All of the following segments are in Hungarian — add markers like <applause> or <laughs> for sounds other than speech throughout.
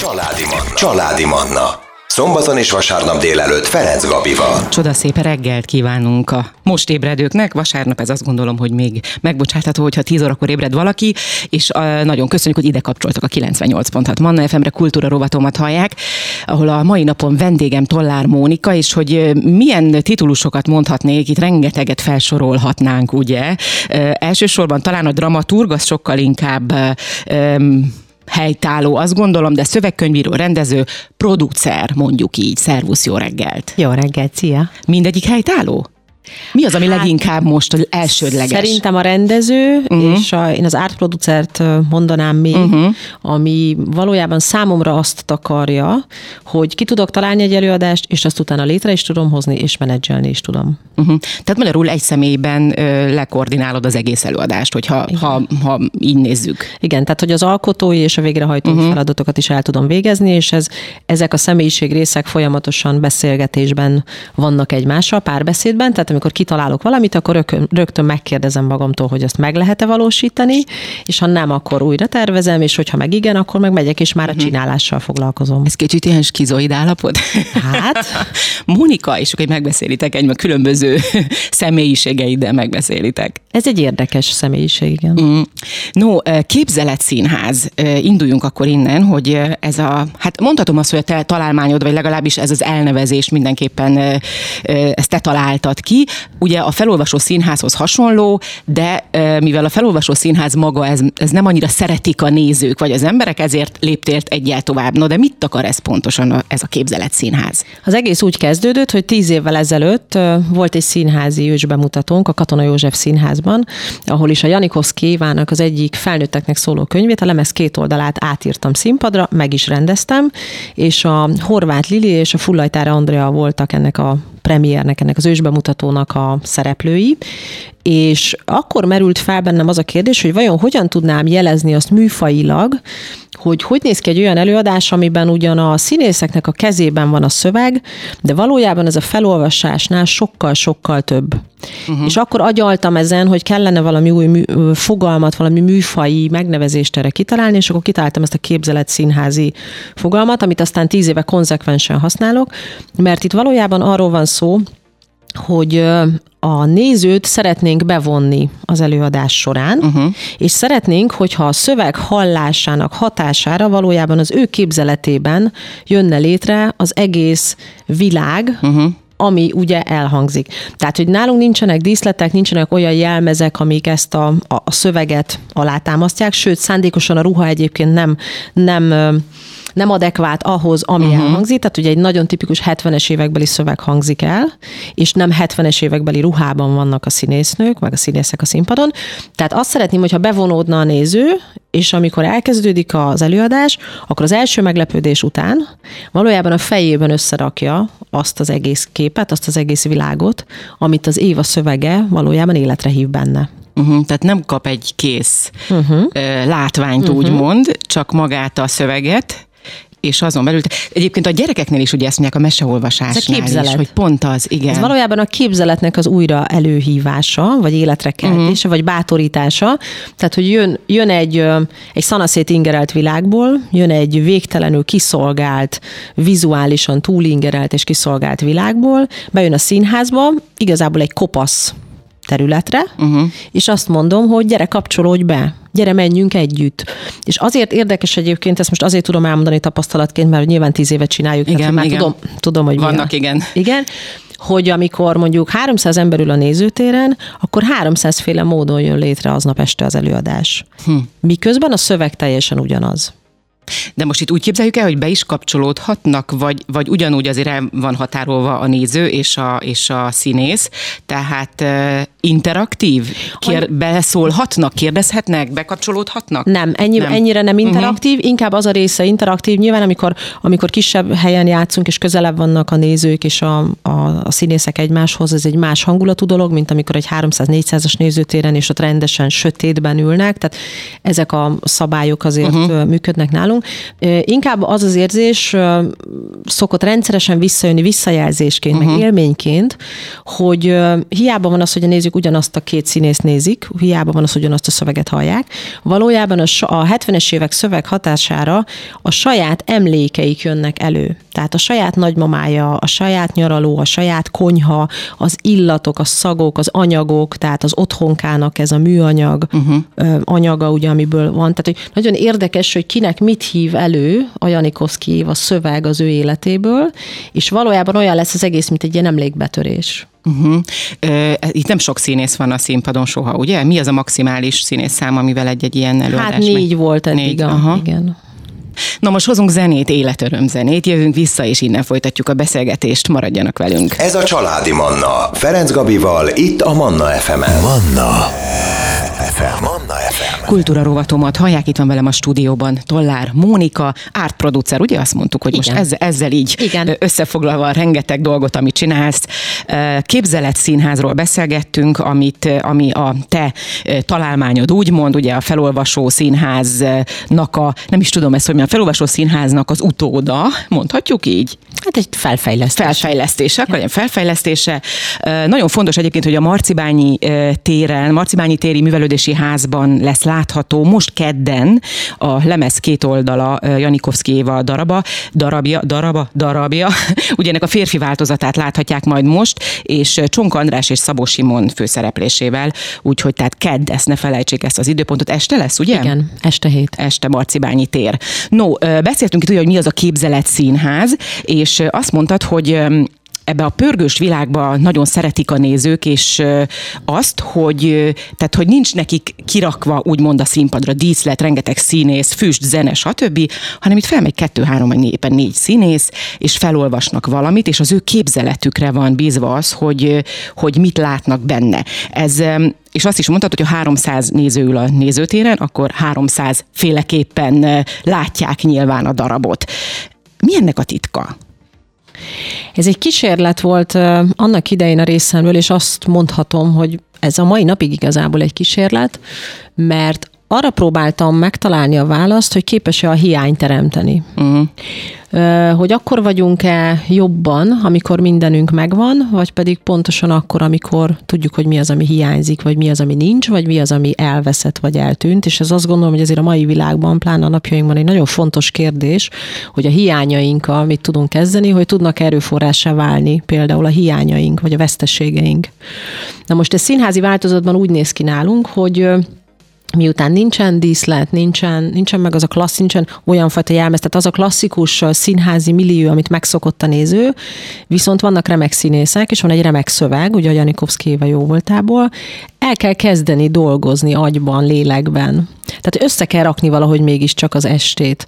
Családi Manna. Családi Manna. Szombaton és vasárnap délelőtt Ferenc Gabival. Csoda szép reggelt kívánunk a most ébredőknek. Vasárnap ez azt gondolom, hogy még megbocsátható, hogyha 10 órakor ébred valaki, és uh, nagyon köszönjük, hogy ide kapcsoltak a 98.6 Manna FM-re kultúra rovatomat hallják, ahol a mai napon vendégem Tollár Mónika, és hogy milyen titulusokat mondhatnék, itt rengeteget felsorolhatnánk, ugye. Uh, elsősorban talán a dramaturg, az sokkal inkább um, helytálló, azt gondolom, de szövegkönyvíró, rendező, producer, mondjuk így. Szervusz, jó reggelt! Jó reggelt, szia! Mindegyik helytálló? Mi az, ami hát, leginkább most az elsődleges? Szerintem a rendező, uh-huh. és a, én az ártproducert mondanám még, uh-huh. ami valójában számomra azt takarja, hogy ki tudok találni egy előadást, és azt utána létre is tudom hozni, és menedzselni is tudom. Uh-huh. Tehát magyarul egy személyben ö, lekoordinálod az egész előadást, hogyha ha, ha így nézzük. Igen, tehát hogy az alkotói és a végrehajtói uh-huh. feladatokat is el tudom végezni, és ez, ezek a személyiség részek folyamatosan beszélgetésben vannak egymással, párbeszédben, tehát amikor kitalálok valamit, akkor rögtön, megkérdezem magamtól, hogy azt meg lehet-e valósítani, és ha nem, akkor újra tervezem, és hogyha meg igen, akkor meg megyek, és már a mhm. csinálással foglalkozom. Ez kicsit ilyen skizoid állapot? Hát. <laughs> Mónika, és akkor megbeszélitek egy különböző <laughs> személyiségeiddel megbeszélitek. Ez egy érdekes személyiség, igen. Mm. No, színház. Induljunk akkor innen, hogy ez a, hát mondhatom azt, hogy a te találmányod, vagy legalábbis ez az elnevezés mindenképpen ezt te találtad ki. Ugye a felolvasó színházhoz hasonló, de mivel a felolvasó színház maga ez, ez nem annyira szeretik a nézők, vagy az emberek, ezért léptél egyel tovább. No, de mit akar ez pontosan ez a képzelet színház? Az egész úgy kezdődött, hogy tíz évvel ezelőtt volt egy színházi ősbemutatónk a Katona József Színházban, ahol is a Janikovszki Évának az egyik felnőtteknek szóló könyvét, a lemez két oldalát átírtam színpadra, meg is rendeztem, és a Horváth Lili és a Fullajtára Andrea voltak ennek a premiernek, ennek az ősbemutatónak a szereplői, és akkor merült fel bennem az a kérdés, hogy vajon hogyan tudnám jelezni azt műfajilag, hogy hogy néz ki egy olyan előadás, amiben ugyan a színészeknek a kezében van a szöveg, de valójában ez a felolvasásnál sokkal-sokkal több. Uh-huh. És akkor agyaltam ezen, hogy kellene valami új mű, fogalmat, valami műfai megnevezést erre kitalálni, és akkor kitaláltam ezt a képzelet színházi fogalmat, amit aztán tíz éve konzekvensen használok, mert itt valójában arról van szó, hogy a nézőt szeretnénk bevonni az előadás során, uh-huh. és szeretnénk, hogyha a szöveg hallásának hatására valójában az ő képzeletében jönne létre az egész világ, uh-huh ami ugye elhangzik. Tehát, hogy nálunk nincsenek díszletek, nincsenek olyan jelmezek, amik ezt a, a, a szöveget alátámasztják, sőt, szándékosan a ruha egyébként nem, nem nem adekvát ahhoz, ami uh-huh. elhangzik. Tehát ugye egy nagyon tipikus 70-es évekbeli szöveg hangzik el, és nem 70-es évekbeli ruhában vannak a színésznők, meg a színészek a színpadon. Tehát azt szeretném, hogyha bevonódna a néző, és amikor elkezdődik az előadás, akkor az első meglepődés után valójában a fejében összerakja azt az egész képet, azt az egész világot, amit az Éva szövege valójában életre hív benne. Uh-huh, tehát nem kap egy kész uh-huh. látványt, uh-huh. úgymond, csak magát a szöveget, és azon belül, egyébként a gyerekeknél is ugye ezt mondják a meseolvasásnál Ez a képzelet. Is, hogy pont az, igen. Ez valójában a képzeletnek az újra előhívása, vagy életre keltése, uh-huh. vagy bátorítása. Tehát, hogy jön, jön egy, egy szanaszét ingerelt világból, jön egy végtelenül kiszolgált, vizuálisan túlingerelt és kiszolgált világból, bejön a színházba, igazából egy kopasz területre, uh-huh. és azt mondom, hogy gyere, kapcsolódj be, gyere, menjünk együtt. És azért érdekes egyébként, ezt most azért tudom elmondani tapasztalatként, mert nyilván tíz évet csináljuk, igen, tehát már igen. tudom, tudom, hogy Vannak, igen. Igen, hogy amikor mondjuk 300 ember ül a nézőtéren, akkor 300 féle módon jön létre aznap este az előadás. Hm. Miközben a szöveg teljesen ugyanaz. De most itt úgy képzeljük el, hogy be is kapcsolódhatnak, vagy, vagy ugyanúgy azért el van határolva a néző és a, és a színész, tehát uh, interaktív? Kér, beszólhatnak, kérdezhetnek, bekapcsolódhatnak? Nem, ennyi, nem. ennyire nem interaktív, uh-huh. inkább az a része interaktív. Nyilván, amikor, amikor kisebb helyen játszunk, és közelebb vannak a nézők és a, a, a színészek egymáshoz, ez egy más hangulatú dolog, mint amikor egy 300-400-as nézőtéren és ott rendesen sötétben ülnek, tehát ezek a szabályok azért uh-huh. működnek nálunk. Járunk. Inkább az az érzés szokott rendszeresen visszajönni visszajelzésként, uh-huh. meg mhm. élményként, hogy hiába van az, hogy a nézők ugyanazt a két színészt nézik, hiába van az, hogy ugyanazt a szöveget hallják, valójában a, a 70-es évek szöveg hatására a saját emlékeik jönnek elő. Tehát a saját nagymamája, a saját nyaraló, a saját konyha, az illatok, a szagok, az anyagok, tehát az otthonkának ez a műanyag uh-huh. anyaga, ugye, amiből van. Tehát hogy nagyon érdekes, hogy kinek mit hív elő a Janikoszki a szöveg az ő életéből, és valójában olyan lesz az egész, mint egy ilyen emlékbetörés. Uh-huh. Itt nem sok színész van a színpadon soha, ugye? Mi az a maximális színész szám, amivel egy-egy ilyen előadás? Hát négy megy? volt eddig. Négy. Aha. Igen. Na most hozunk zenét, életöröm zenét, jövünk vissza, és innen folytatjuk a beszélgetést, maradjanak velünk. Ez a Családi Manna, Ferenc Gabival, itt a Manna FM-en. Manna FM. Manna FM. Kultúra rovatomat hallják, itt van velem a stúdióban Tollár Mónika, ártproducer, ugye azt mondtuk, hogy Igen. most ezzel, ezzel így Igen. összefoglalva rengeteg dolgot, amit csinálsz. Képzelet színházról beszélgettünk, amit, ami a te találmányod úgymond, ugye a felolvasó színháznak a, nem is tudom ezt, hogy mi a felolvasó színháznak az utóda, mondhatjuk így? Hát egy felfejlesztés. Felfejlesztése, akkor felfejlesztése. Nagyon fontos egyébként, hogy a Marcibányi téren, Marcibányi téri művelődési házban lesz látható most kedden a lemez két oldala Janikovszki Éva daraba, darabja, daraba, darabja. <laughs> Ugye ennek a férfi változatát láthatják majd most, és Csonka András és Szabó Simon főszereplésével, úgyhogy tehát kedd, ezt ne felejtsék ezt az időpontot. Este lesz, ugye? Igen, este hét. Este Marcibányi tér. No, beszéltünk itt, hogy mi az a képzelet színház, és azt mondtad, hogy ebbe a pörgős világba nagyon szeretik a nézők, és azt, hogy, tehát, hogy nincs nekik kirakva úgymond a színpadra díszlet, rengeteg színész, füst, zene, stb., hanem itt felmegy kettő, három, vagy éppen négy színész, és felolvasnak valamit, és az ő képzeletükre van bízva az, hogy, hogy mit látnak benne. Ez és azt is mondtad, hogy ha 300 néző ül a nézőtéren, akkor 300 féleképpen látják nyilván a darabot. Mi ennek a titka? Ez egy kísérlet volt annak idején a részemről, és azt mondhatom, hogy ez a mai napig igazából egy kísérlet, mert arra próbáltam megtalálni a választ, hogy képes-e a hiány teremteni. Uh-huh. Hogy akkor vagyunk-e jobban, amikor mindenünk megvan, vagy pedig pontosan akkor, amikor tudjuk, hogy mi az, ami hiányzik, vagy mi az, ami nincs, vagy mi az, ami elveszett, vagy eltűnt. És ez azt gondolom, hogy azért a mai világban, pláne a napjainkban egy nagyon fontos kérdés, hogy a hiányainkkal mit tudunk kezdeni, hogy tudnak erőforrássá válni például a hiányaink, vagy a veszteségeink. Na most ez színházi változatban úgy néz ki nálunk, hogy miután nincsen díszlet, nincsen, nincsen meg az a klassz, nincsen olyan fajta jelmez, tehát az a klasszikus színházi millió, amit megszokott a néző, viszont vannak remek színészek, és van egy remek szöveg, ugye a Janikovszki éve jó voltából, el kell kezdeni dolgozni agyban, lélekben. Tehát össze kell rakni valahogy mégiscsak az estét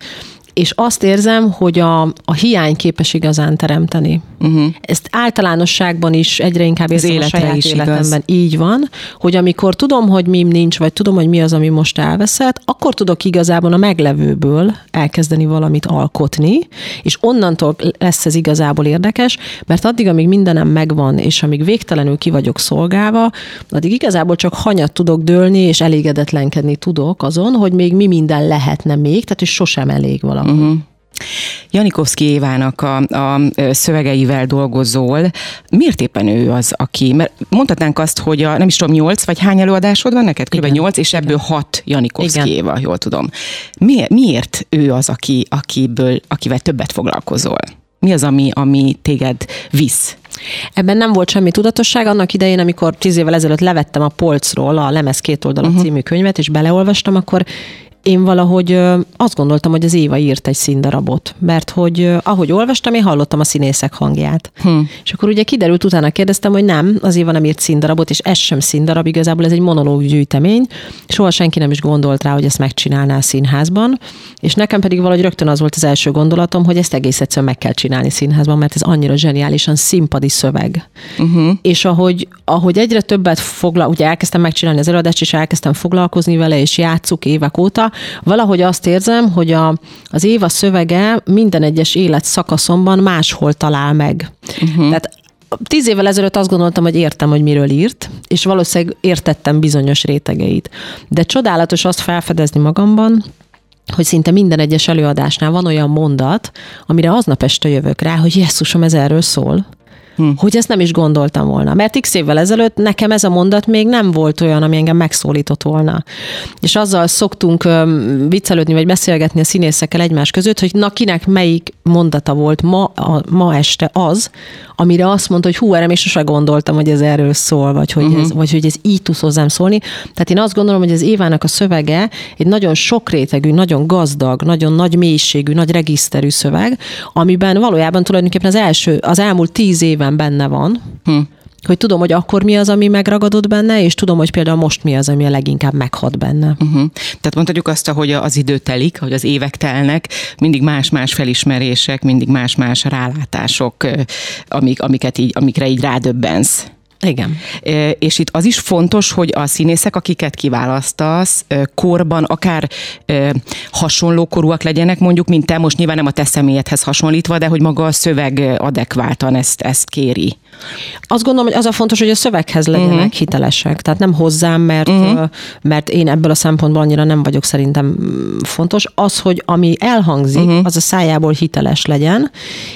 és azt érzem, hogy a, a hiány képes igazán teremteni. Uh-huh. Ezt általánosságban is egyre inkább érzem a saját is életemben. Igaz. Így van, hogy amikor tudom, hogy mi nincs, vagy tudom, hogy mi az, ami most elveszett, akkor tudok igazából a meglevőből elkezdeni valamit alkotni, és onnantól lesz ez igazából érdekes, mert addig, amíg mindenem megvan, és amíg végtelenül ki vagyok szolgálva, addig igazából csak hanyat tudok dőlni, és elégedetlenkedni tudok azon, hogy még mi minden lehetne még, tehát is sosem elég valami valahogy. Uh-huh. Janikovszki Évának a, a szövegeivel dolgozol. Miért éppen ő az, aki, mert mondhatnánk azt, hogy a, nem is tudom, nyolc vagy hány előadásod van neked? Kb. nyolc, és ebből hat Janikovszki. Éva, jól tudom. Miért, miért ő az, aki, akiből, akivel többet foglalkozol? Mi az, ami, ami téged visz? Ebben nem volt semmi tudatosság. Annak idején, amikor tíz évvel ezelőtt levettem a polcról a Lemez két oldalak uh-huh. című könyvet, és beleolvastam, akkor én valahogy azt gondoltam, hogy az Éva írt egy színdarabot, mert hogy ahogy olvastam, én hallottam a színészek hangját. Hm. És akkor ugye kiderült, utána kérdeztem, hogy nem, az Éva nem írt színdarabot, és ez sem színdarab, igazából ez egy monológ gyűjtemény. Soha senki nem is gondolt rá, hogy ezt megcsinálná a színházban, és nekem pedig valahogy rögtön az volt az első gondolatom, hogy ezt egész egyszerűen meg kell csinálni színházban, mert ez annyira zseniálisan színpadi szöveg. Uh-huh. És ahogy, ahogy egyre többet foglal, ugye elkezdtem megcsinálni az előadást, és elkezdtem foglalkozni vele, és játszuk évek óta, valahogy azt érzem, hogy a, az Éva szövege minden egyes élet szakaszomban máshol talál meg. Uh-huh. Tehát tíz évvel ezelőtt azt gondoltam, hogy értem, hogy miről írt, és valószínűleg értettem bizonyos rétegeit. De csodálatos azt felfedezni magamban, hogy szinte minden egyes előadásnál van olyan mondat, amire aznap este jövök rá, hogy jesszusom, ez erről szól. Hm. Hogy ezt nem is gondoltam volna. Mert x évvel ezelőtt nekem ez a mondat még nem volt olyan, ami engem megszólított volna. És azzal szoktunk viccelődni, vagy beszélgetni a színészekkel egymás között, hogy na kinek melyik mondata volt ma, a, ma este az, amire azt mondta, hogy hú, erre még sose gondoltam, hogy ez erről szól, vagy hogy, uh-huh. ez, vagy hogy ez így tud hozzám szólni. Tehát én azt gondolom, hogy az Évának a szövege egy nagyon sokrétegű, nagyon gazdag, nagyon nagy mélységű, nagy regiszterű szöveg, amiben valójában tulajdonképpen az első, az elmúlt tíz éven benne van, uh-huh hogy tudom, hogy akkor mi az, ami megragadott benne, és tudom, hogy például most mi az, ami a leginkább meghat benne. Uh-huh. Tehát mondhatjuk azt, hogy az idő telik, hogy az évek telnek, mindig más-más felismerések, mindig más-más rálátások, amik, amiket így, amikre így rádöbbensz. Igen. És itt az is fontos, hogy a színészek, akiket kiválasztasz, korban akár hasonló korúak legyenek, mondjuk, mint te, most nyilván nem a te személyedhez hasonlítva, de hogy maga a szöveg adekváltan ezt, ezt kéri. Azt gondolom, hogy az a fontos, hogy a szöveghez legyenek uh-huh. hitelesek. Tehát nem hozzám, mert, uh-huh. mert én ebből a szempontból annyira nem vagyok szerintem fontos. Az, hogy ami elhangzik, uh-huh. az a szájából hiteles legyen.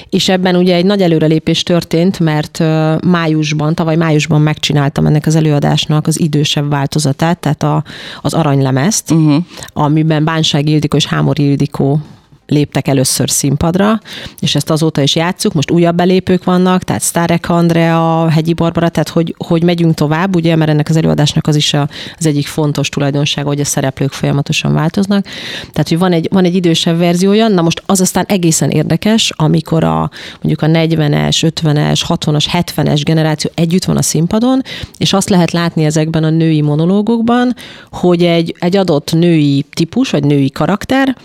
És ebben ugye egy nagy előrelépés történt, mert májusban, tavaly májusban megcsináltam ennek az előadásnak az idősebb változatát, tehát a, az aranylemezt, uh-huh. amiben Bánság Ildikó és Hámor Ildikó léptek először színpadra, és ezt azóta is játszuk, most újabb belépők vannak, tehát Sztárek Andrea, Hegyi Barbara, tehát hogy, hogy megyünk tovább, ugye, mert ennek az előadásnak az is a, az egyik fontos tulajdonsága, hogy a szereplők folyamatosan változnak. Tehát, hogy van egy, van egy idősebb verziója, na most az aztán egészen érdekes, amikor a mondjuk a 40-es, 50-es, 60-as, 70-es generáció együtt van a színpadon, és azt lehet látni ezekben a női monológokban, hogy egy, egy adott női típus, vagy női karakter,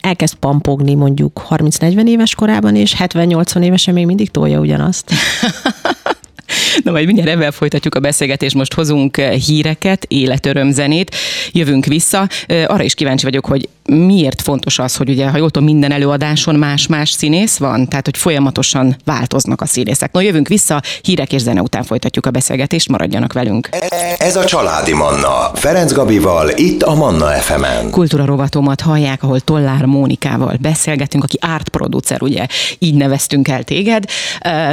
elkezd pampogni mondjuk 30-40 éves korában, és 70-80 évesen még mindig tolja ugyanazt. <laughs> Na majd mindjárt ebben folytatjuk a beszélgetést, most hozunk híreket, életörömzenét, jövünk vissza. Arra is kíváncsi vagyok, hogy miért fontos az, hogy ugye, ha jól tudom, minden előadáson más-más színész van, tehát hogy folyamatosan változnak a színészek. No, jövünk vissza, hírek és zene után folytatjuk a beszélgetést, maradjanak velünk. Ez a Családi Manna, Ferenc Gabival, itt a Manna FM-en. Kultúra rovatomat hallják, ahol Tollár Mónikával beszélgetünk, aki art producer, ugye így neveztünk el téged.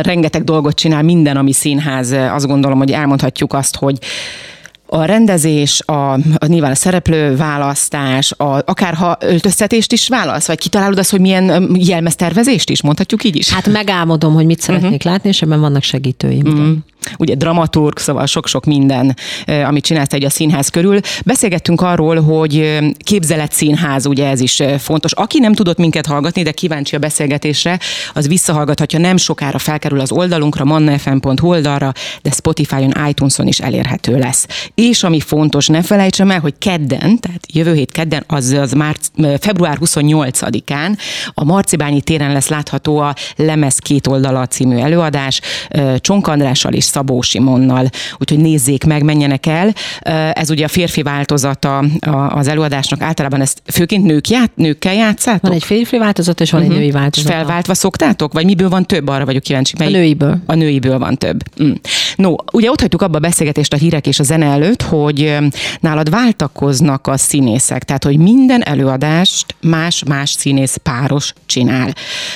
Rengeteg dolgot csinál minden, ami színház. Azt gondolom, hogy elmondhatjuk azt, hogy a rendezés, a, a nyilván a szereplő választás, a, akár ha öltöztetést is válasz, vagy kitalálod azt, hogy milyen jelmeztervezést is, mondhatjuk így is? Hát megálmodom, hogy mit szeretnék uh-huh. látni, és ebben vannak segítőim. Uh-huh ugye dramaturg, szóval sok-sok minden, amit csinálsz egy a színház körül. Beszélgettünk arról, hogy képzelet színház, ugye ez is fontos. Aki nem tudott minket hallgatni, de kíváncsi a beszélgetésre, az visszahallgathatja, nem sokára felkerül az oldalunkra, mannafm.hu oldalra, de Spotify-on, iTunes-on is elérhető lesz. És ami fontos, ne felejtsem el, hogy kedden, tehát jövő hét kedden, az, az már február 28-án a Marcibányi téren lesz látható a Lemez két oldala című előadás, Csonk Andrással és Szabó Simonnal, úgyhogy nézzék meg, menjenek el. Ez ugye a férfi változata az előadásnak, általában ezt főként nők ját, nőkkel játszátok? Van egy férfi változat, és van uh-huh. egy mhm. női változat. Felváltva szoktátok? Vagy miből van több? Arra vagyok kíváncsi. Melyik? A nőiből. A nőiből van több. Mm. No, ugye ott hagytuk abba a beszélgetést a hírek és a zene előtt, hogy nálad váltakoznak a színészek, tehát hogy minden előadást más-más színész páros csinál.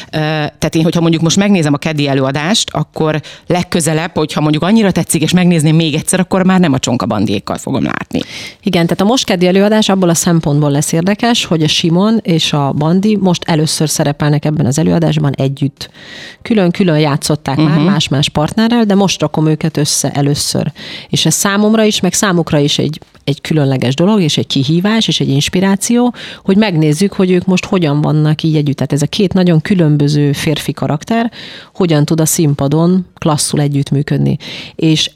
Tehát én, hogyha mondjuk most megnézem a keddi előadást, akkor legközelebb, hogyha mondjuk annyira tetszik, és megnézném még egyszer, akkor már nem a csonkabandékkal fogom látni. Igen, tehát a most keddi előadás abból a szempontból lesz érdekes, hogy a Simon és a Bandi most először szerepelnek ebben az előadásban együtt. Külön-külön játszották uh-huh. már más-más partnerrel, de most rakom őket össze először. És ez számomra is, meg számukra is egy, egy különleges dolog, és egy kihívás, és egy inspiráció, hogy megnézzük, hogy ők most hogyan vannak így együtt. Tehát ez a két nagyon különböző férfi karakter, hogyan tud a színpadon klasszul együttműködni. És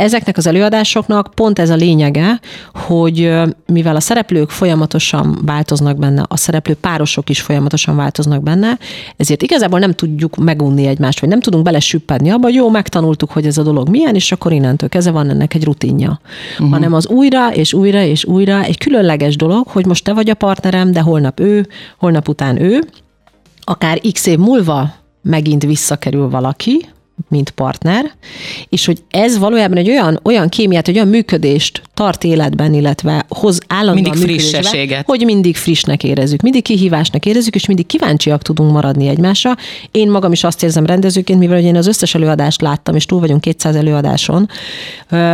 ezeknek az előadásoknak pont ez a lényege, hogy mivel a szereplők folyamatosan változnak benne, a szereplő párosok is folyamatosan változnak benne, ezért igazából nem tudjuk megunni egymást, vagy nem tudunk belesüppedni abba, jó, megtanultuk, hogy ez a dolog milyen, és akkor innentől kezdve van ennek egy rutinja. Uh-huh. Hanem az újra és újra és újra egy különleges dolog, hogy most te vagy a partnerem, de holnap ő, holnap után ő, akár x év múlva megint visszakerül valaki, mint partner, és hogy ez valójában egy olyan, olyan kémiát, egy olyan működést tart életben, illetve hoz állandóan mindig frissességet. hogy mindig frissnek érezzük, mindig kihívásnak érezzük, és mindig kíváncsiak tudunk maradni egymásra. Én magam is azt érzem rendezőként, mivel én az összes előadást láttam, és túl vagyunk 200 előadáson,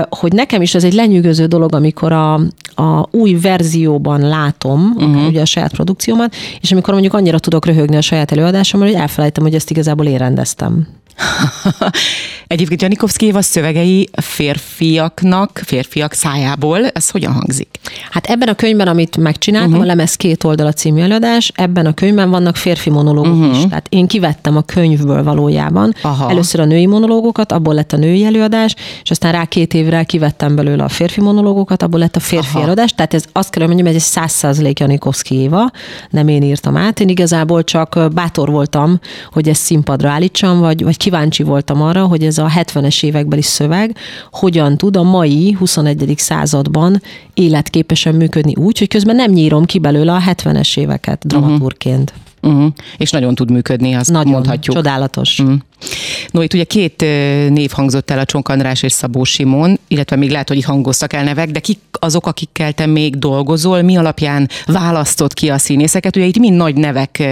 hogy nekem is ez egy lenyűgöző dolog, amikor a, a új verzióban látom, uh-huh. ugye a saját produkciómat, és amikor mondjuk annyira tudok röhögni a saját előadásommal, hogy elfelejtem, hogy ezt igazából én rendeztem. <laughs> Egyébként Janikovszki a szövegei férfiaknak, férfiak szájából, ez hogyan hangzik? Hát ebben a könyvben, amit megcsináltam, uh-huh. a Lemez két oldala című előadás, ebben a könyvben vannak férfi monológok uh-huh. is. Tehát én kivettem a könyvből valójában. Aha. Először a női monológokat, abból lett a női előadás, és aztán rá két évre kivettem belőle a férfi monológokat, abból lett a férfi Aha. előadás. Tehát ez azt kell mondjam, ez egy száz százalék Janikovszki Éva, nem én írtam át. Én igazából csak bátor voltam, hogy ezt színpadra állítsam, vagy, vagy kíváncsi voltam arra, hogy ez a 70-es évekbeli szöveg hogyan tud a mai 21. században életképesen működni úgy, hogy közben nem nyírom ki belőle a 70-es éveket dramaturként. Uh-huh. Uh-huh. És nagyon tud működni, azt nagyon, mondhatjuk. csodálatos. Uh-huh. No, itt ugye két név hangzott el, a Csonk András és Szabó Simon, illetve még lehet, hogy itt hangoztak el nevek, de kik azok, akikkel te még dolgozol, mi alapján választott ki a színészeket? Ugye itt mind nagy nevek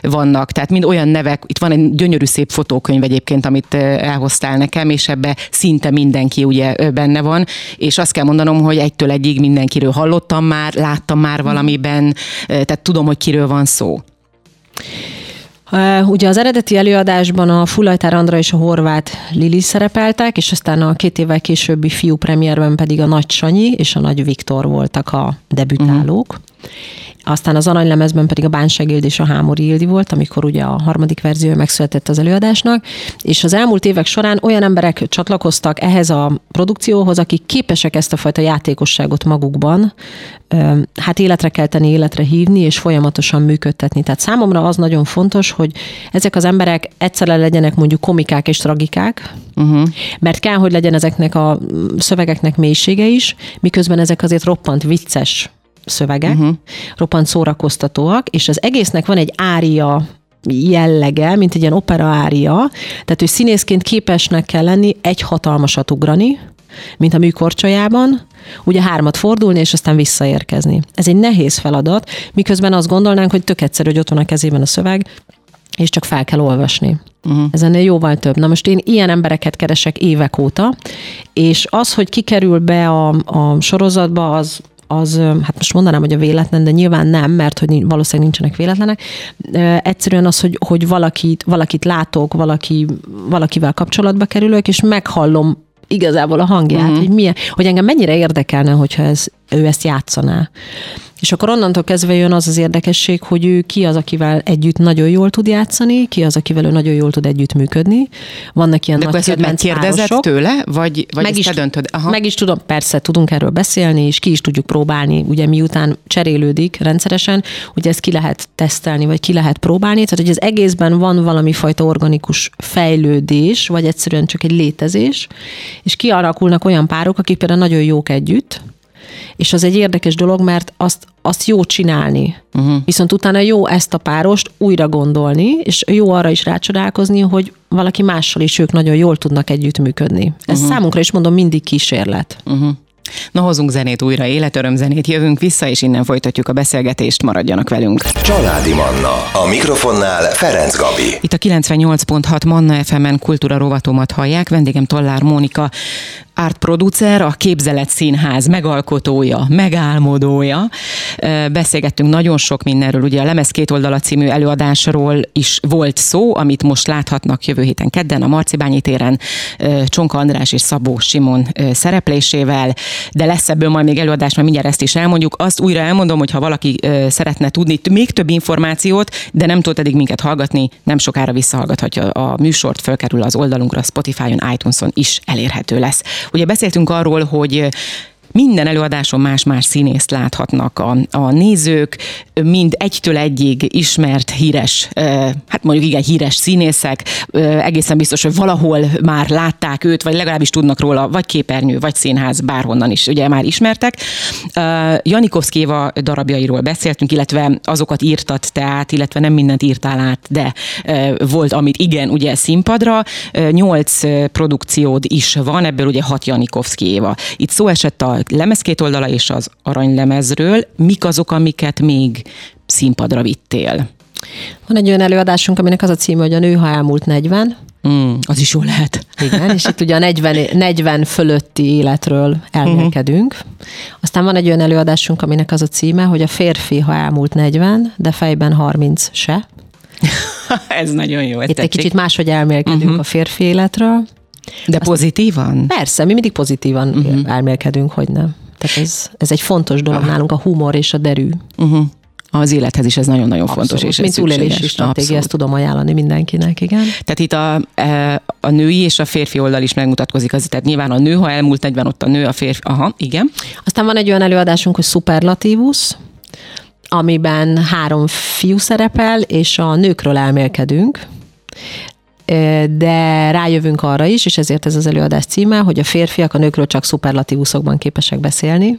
vannak, tehát mind olyan nevek, itt van egy gyönyörű szép fotókönyv egyébként, amit elhoztál nekem, és ebbe szinte mindenki ugye benne van, és azt kell mondanom, hogy egytől egyig mindenkiről hallottam már, láttam már valamiben, tehát tudom, hogy kiről van szó. Ugye az eredeti előadásban a Fulajtár Andra és a Horváth Lili szerepeltek, és aztán a két évvel későbbi fiú premierben pedig a Nagy Sanyi és a Nagy Viktor voltak a debütálók. Uh-huh. Aztán az aranylemezben pedig a Bánság és a Hámori Ildi volt, amikor ugye a harmadik verzió megszületett az előadásnak, és az elmúlt évek során olyan emberek csatlakoztak ehhez a produkcióhoz, akik képesek ezt a fajta játékosságot magukban hát életre kelteni, életre hívni, és folyamatosan működtetni. Tehát számomra az nagyon fontos, hogy ezek az emberek egyszerre legyenek mondjuk komikák és tragikák, uh-huh. mert kell, hogy legyen ezeknek a szövegeknek mélysége is, miközben ezek azért roppant vicces szövegek, uh-huh. roppant szórakoztatóak, és az egésznek van egy ária jellege, mint egy ilyen opera ária, tehát hogy színészként képesnek kell lenni egy hatalmasat ugrani, mint a műkorcsolyában, ugye hármat fordulni, és aztán visszaérkezni. Ez egy nehéz feladat, miközben azt gondolnánk, hogy tök egyszerű, hogy ott van a kezében a szöveg, és csak fel kell olvasni. Uh-huh. Ez ennél jóval több. Na most én ilyen embereket keresek évek óta, és az, hogy kikerül be a, a sorozatba, az az, hát most mondanám, hogy a véletlen, de nyilván nem, mert hogy valószínűleg nincsenek véletlenek. Egyszerűen az, hogy, hogy valakit, valakit látok, valaki, valakivel kapcsolatba kerülök, és meghallom igazából a hangját, uh-huh. hogy, milyen, hogy engem mennyire érdekelne, hogyha ez, ő ezt játszaná. És akkor onnantól kezdve jön az az érdekesség, hogy ő ki az, akivel együtt nagyon jól tud játszani, ki az, akivel ő nagyon jól tud együtt működni. Vannak ilyen De nagy kedvenc megkérdezett tőle, vagy, vagy meg is, döntöd? Aha. Meg is tudom, persze, tudunk erről beszélni, és ki is tudjuk próbálni, ugye miután cserélődik rendszeresen, ugye ezt ki lehet tesztelni, vagy ki lehet próbálni, tehát hogy az egészben van valami fajta organikus fejlődés, vagy egyszerűen csak egy létezés, és kialakulnak olyan párok, akik például nagyon jók együtt, és az egy érdekes dolog, mert azt, azt jó csinálni. Uh-huh. Viszont utána jó ezt a párost újra gondolni, és jó arra is rácsodálkozni, hogy valaki mással is ők nagyon jól tudnak együttműködni. Ez uh-huh. számunkra is mondom mindig kísérlet. Uh-huh. Na hozunk zenét újra, életörömzenét, jövünk vissza, és innen folytatjuk a beszélgetést, maradjanak velünk. Családi Manna, a mikrofonnál Ferenc Gabi. Itt a 98.6 Manna FM-en kultúra rovatomat hallják, vendégem Tollár Mónika, artproducer, a Képzelet Színház megalkotója, megálmodója. Beszélgettünk nagyon sok mindenről, ugye a Lemez két oldala című előadásról is volt szó, amit most láthatnak jövő héten kedden a Marcibányi téren Csonka András és Szabó Simon szereplésével, de lesz ebből majd még előadás, mert mindjárt ezt is elmondjuk. Azt újra elmondom, hogy ha valaki szeretne tudni még több információt, de nem tud eddig minket hallgatni, nem sokára visszahallgathatja a műsort, fölkerül az oldalunkra, Spotify-on, iTunes-on is elérhető lesz. Ugye beszéltünk arról, hogy minden előadáson más-más színészt láthatnak a, a nézők, mind egytől egyig ismert, híres, hát mondjuk igen, híres színészek, egészen biztos, hogy valahol már látták őt, vagy legalábbis tudnak róla, vagy képernyő, vagy színház, bárhonnan is ugye már ismertek. Janikovszkéva darabjairól beszéltünk, illetve azokat írtat te át, illetve nem mindent írtál át, de volt, amit igen, ugye színpadra. Nyolc produkciód is van, ebből ugye hat Janikovszkéva. Itt szó esett a lemezkét oldala és az aranylemezről. Mik azok, amiket még színpadra vittél? Van egy olyan előadásunk, aminek az a címe, hogy a nő, ha elmúlt 40. Mm, az is jó lehet. Igen, és itt ugye a 40, 40 fölötti életről elmélkedünk. Uh-huh. Aztán van egy olyan előadásunk, aminek az a címe, hogy a férfi, ha elmúlt 40, de fejben 30 se. <laughs> Ez nagyon jó. Itt tetszik. egy kicsit máshogy elmélkedünk uh-huh. a férfi életről. De Azt pozitívan? Persze, mi mindig pozitívan uh-huh. elmélkedünk, hogy nem. Tehát ez, ez egy fontos dolog uh-huh. nálunk, a humor és a derű. Uh-huh az élethez is ez nagyon-nagyon Abszolút. fontos. És Mint túlélési stratégia, ezt tudom ajánlani mindenkinek, igen. Tehát itt a, e, a női és a férfi oldal is megmutatkozik, az, tehát nyilván a nő, ha elmúlt 40, ott a nő, a férfi, aha, igen. Aztán van egy olyan előadásunk, hogy Superlatívus, amiben három fiú szerepel, és a nőkről elmélkedünk de rájövünk arra is, és ezért ez az előadás címe, hogy a férfiak a nőkről csak szuperlatívuszokban képesek beszélni.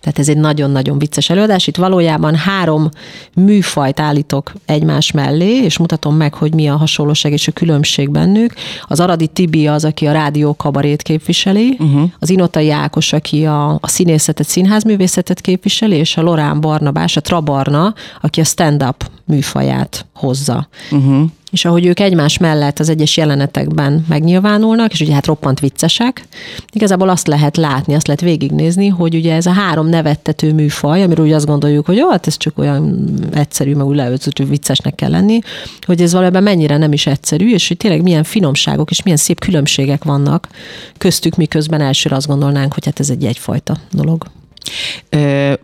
Tehát ez egy nagyon-nagyon vicces előadás. Itt valójában három műfajt állítok egymás mellé, és mutatom meg, hogy mi a hasonlóság és a különbség bennük. Az Aradi Tibi az, aki a rádió kabarét képviseli, uh-huh. az Inotai Ákos, aki a, a színészetet, színházművészetet képviseli, és a Lorán Barnabás, a Trabarna, aki a stand-up műfaját hozza. Uh-huh és ahogy ők egymás mellett az egyes jelenetekben megnyilvánulnak, és ugye hát roppant viccesek, igazából azt lehet látni, azt lehet végignézni, hogy ugye ez a három nevettető műfaj, amiről ugye azt gondoljuk, hogy jó, hát ez csak olyan egyszerű, meg úgy leöltöző viccesnek kell lenni, hogy ez valójában mennyire nem is egyszerű, és hogy tényleg milyen finomságok és milyen szép különbségek vannak köztük, miközben elsőre azt gondolnánk, hogy hát ez egy egyfajta dolog.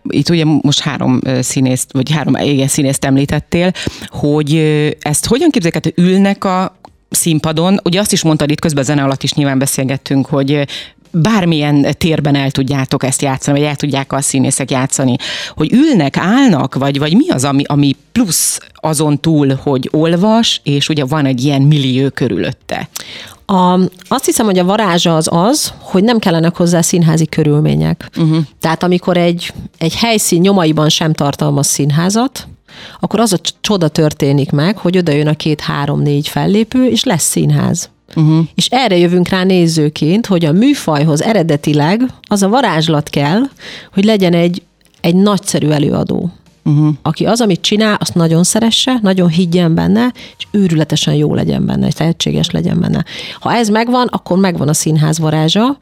Itt ugye most három színészt, vagy három igen, színészt említettél, hogy ezt hogyan képzeljük, hát ülnek a színpadon, ugye azt is mondtad itt közben a zene alatt is nyilván beszélgettünk, hogy bármilyen térben el tudjátok ezt játszani, vagy el tudják a színészek játszani, hogy ülnek, állnak, vagy, vagy mi az, ami, ami plusz azon túl, hogy olvas, és ugye van egy ilyen millió körülötte? A, azt hiszem, hogy a varázsa az az, hogy nem kellenek hozzá színházi körülmények. Uh-huh. Tehát amikor egy, egy helyszín nyomaiban sem tartalmaz színházat, akkor az a csoda történik meg, hogy oda jön a két, három, négy fellépő, és lesz színház. Uh-huh. És erre jövünk rá nézőként, hogy a műfajhoz eredetileg az a varázslat kell, hogy legyen egy, egy nagyszerű előadó. Uh-huh. Aki az, amit csinál, azt nagyon szeresse, nagyon higgyen benne, és őrületesen jó legyen benne, és tehetséges legyen benne. Ha ez megvan, akkor megvan a színház varázsa,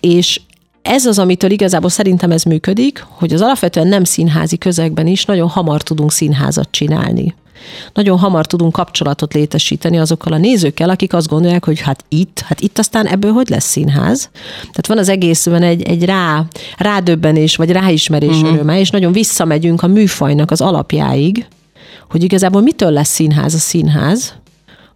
és ez az, amitől igazából szerintem ez működik, hogy az alapvetően nem színházi közegben is nagyon hamar tudunk színházat csinálni nagyon hamar tudunk kapcsolatot létesíteni azokkal a nézőkkel, akik azt gondolják, hogy hát itt, hát itt aztán ebből hogy lesz színház. Tehát van az egészben egy, egy rá, rádöbbenés, vagy ráismerés uh-huh. öröme, és nagyon visszamegyünk a műfajnak az alapjáig, hogy igazából mitől lesz színház a színház,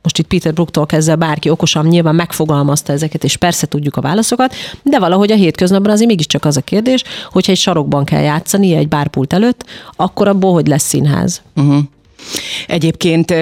most itt Peter Brooktól kezdve bárki okosan nyilván megfogalmazta ezeket, és persze tudjuk a válaszokat, de valahogy a hétköznapban azért mégiscsak az a kérdés, hogyha egy sarokban kell játszani, egy bárpult előtt, akkor abból hogy lesz színház? Uh-huh. Egyébként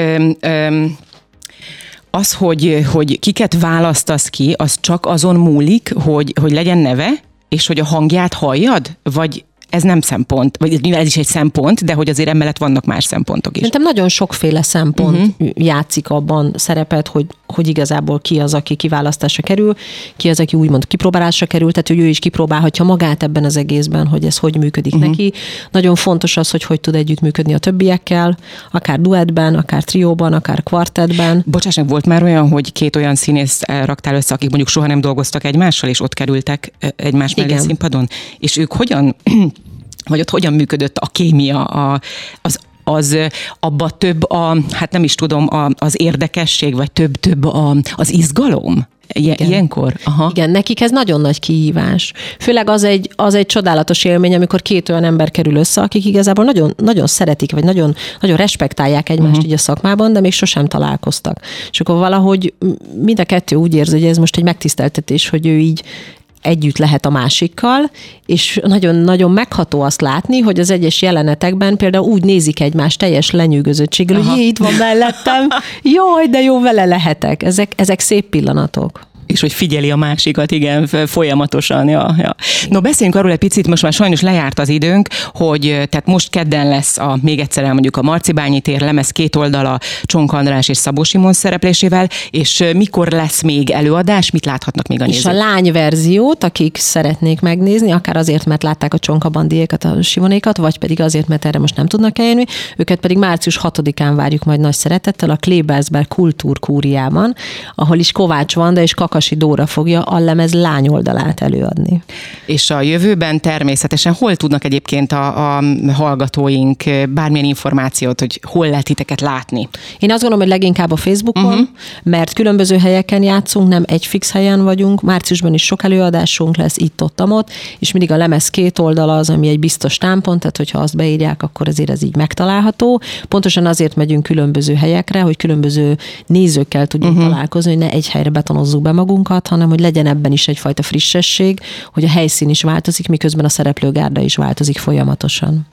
az, hogy, hogy kiket választasz ki, az csak azon múlik, hogy, hogy legyen neve, és hogy a hangját halljad? Vagy ez nem szempont, vagy mivel ez is egy szempont, de hogy azért emellett vannak más szempontok is. Szerintem nagyon sokféle szempont uh-huh. játszik abban szerepet, hogy, hogy igazából ki az, aki kiválasztásra kerül, ki az, aki úgymond kipróbálásra kerül, tehát hogy ő is kipróbálhatja magát ebben az egészben, hogy ez hogy működik uh-huh. neki. Nagyon fontos az, hogy hogy tud együttműködni a többiekkel, akár duettben, akár trióban, akár kvartetben. Bocsáss meg, volt már olyan, hogy két olyan színész eh, raktál össze, akik mondjuk soha nem dolgoztak egymással, és ott kerültek eh, egymás mellé színpadon, és ők hogyan vagy ott hogyan működött a kémia, a, az az abba több a, hát nem is tudom, a, az érdekesség, vagy több-több a, az izgalom? Igen. Ilyenkor? Aha. Igen, nekik ez nagyon nagy kihívás. Főleg az egy, az egy csodálatos élmény, amikor két olyan ember kerül össze, akik igazából nagyon, nagyon szeretik, vagy nagyon, nagyon respektálják egymást uh-huh. így a szakmában, de még sosem találkoztak. És akkor valahogy mind a kettő úgy érzi, hogy ez most egy megtiszteltetés, hogy ő így együtt lehet a másikkal, és nagyon-nagyon megható azt látni, hogy az egyes jelenetekben például úgy nézik egymást teljes lenyűgözöttséggel, hogy itt van mellettem, jaj, de jó vele lehetek. Ezek, ezek szép pillanatok és hogy figyeli a másikat, igen, folyamatosan. Ja, ja. No, beszéljünk arról egy picit, most már sajnos lejárt az időnk, hogy tehát most kedden lesz a, még egyszer elmondjuk a Marcibányi tér lemez két oldala Csonk András és Szabó Simon szereplésével, és mikor lesz még előadás, mit láthatnak még a nézők? És a lány verziót, akik szeretnék megnézni, akár azért, mert látták a Csonka bandiékat, a Simonékat, vagy pedig azért, mert erre most nem tudnak eljönni, őket pedig március 6-án várjuk majd nagy szeretettel a Klebersberg kultúrkúriában, ahol is Kovács Vanda és Kakas Farkasi Dóra fogja a lemez lányoldalát előadni. És a jövőben természetesen hol tudnak egyébként a, a hallgatóink bármilyen információt, hogy hol lehet titeket látni? Én azt gondolom, hogy leginkább a Facebookon, uh-huh. mert különböző helyeken játszunk, nem egy fix helyen vagyunk. Márciusban is sok előadásunk lesz itt-ott, ott, és mindig a lemez két oldala az, ami egy biztos támpont, tehát hogyha azt beírják, akkor azért ez így megtalálható. Pontosan azért megyünk különböző helyekre, hogy különböző nézőkkel tudjunk uh-huh. találkozni, hogy ne egy helyre betonozzuk be magunkat, magunkat, hanem hogy legyen ebben is egyfajta frissesség, hogy a helyszín is változik, miközben a szereplőgárda is változik folyamatosan.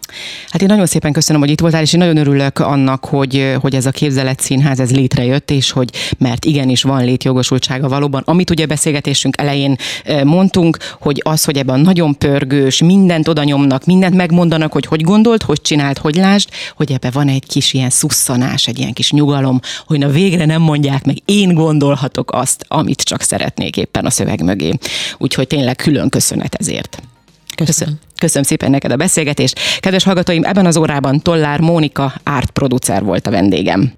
Hát én nagyon szépen köszönöm, hogy itt voltál, és én nagyon örülök annak, hogy, hogy ez a képzelet színház ez létrejött, és hogy mert igenis van létjogosultsága valóban. Amit ugye beszélgetésünk elején mondtunk, hogy az, hogy ebben nagyon pörgős, mindent oda nyomnak, mindent megmondanak, hogy hogy gondolt, hogy csinált, hogy lásd, hogy ebben van egy kis ilyen szusszanás, egy ilyen kis nyugalom, hogy na végre nem mondják meg, én gondolhatok azt, amit csak szeretnék éppen a szöveg mögé. Úgyhogy tényleg külön köszönet ezért. Köszönöm. Köszönöm szépen neked a beszélgetést. Kedves hallgatóim, ebben az órában Tollár Mónika árt producer volt a vendégem.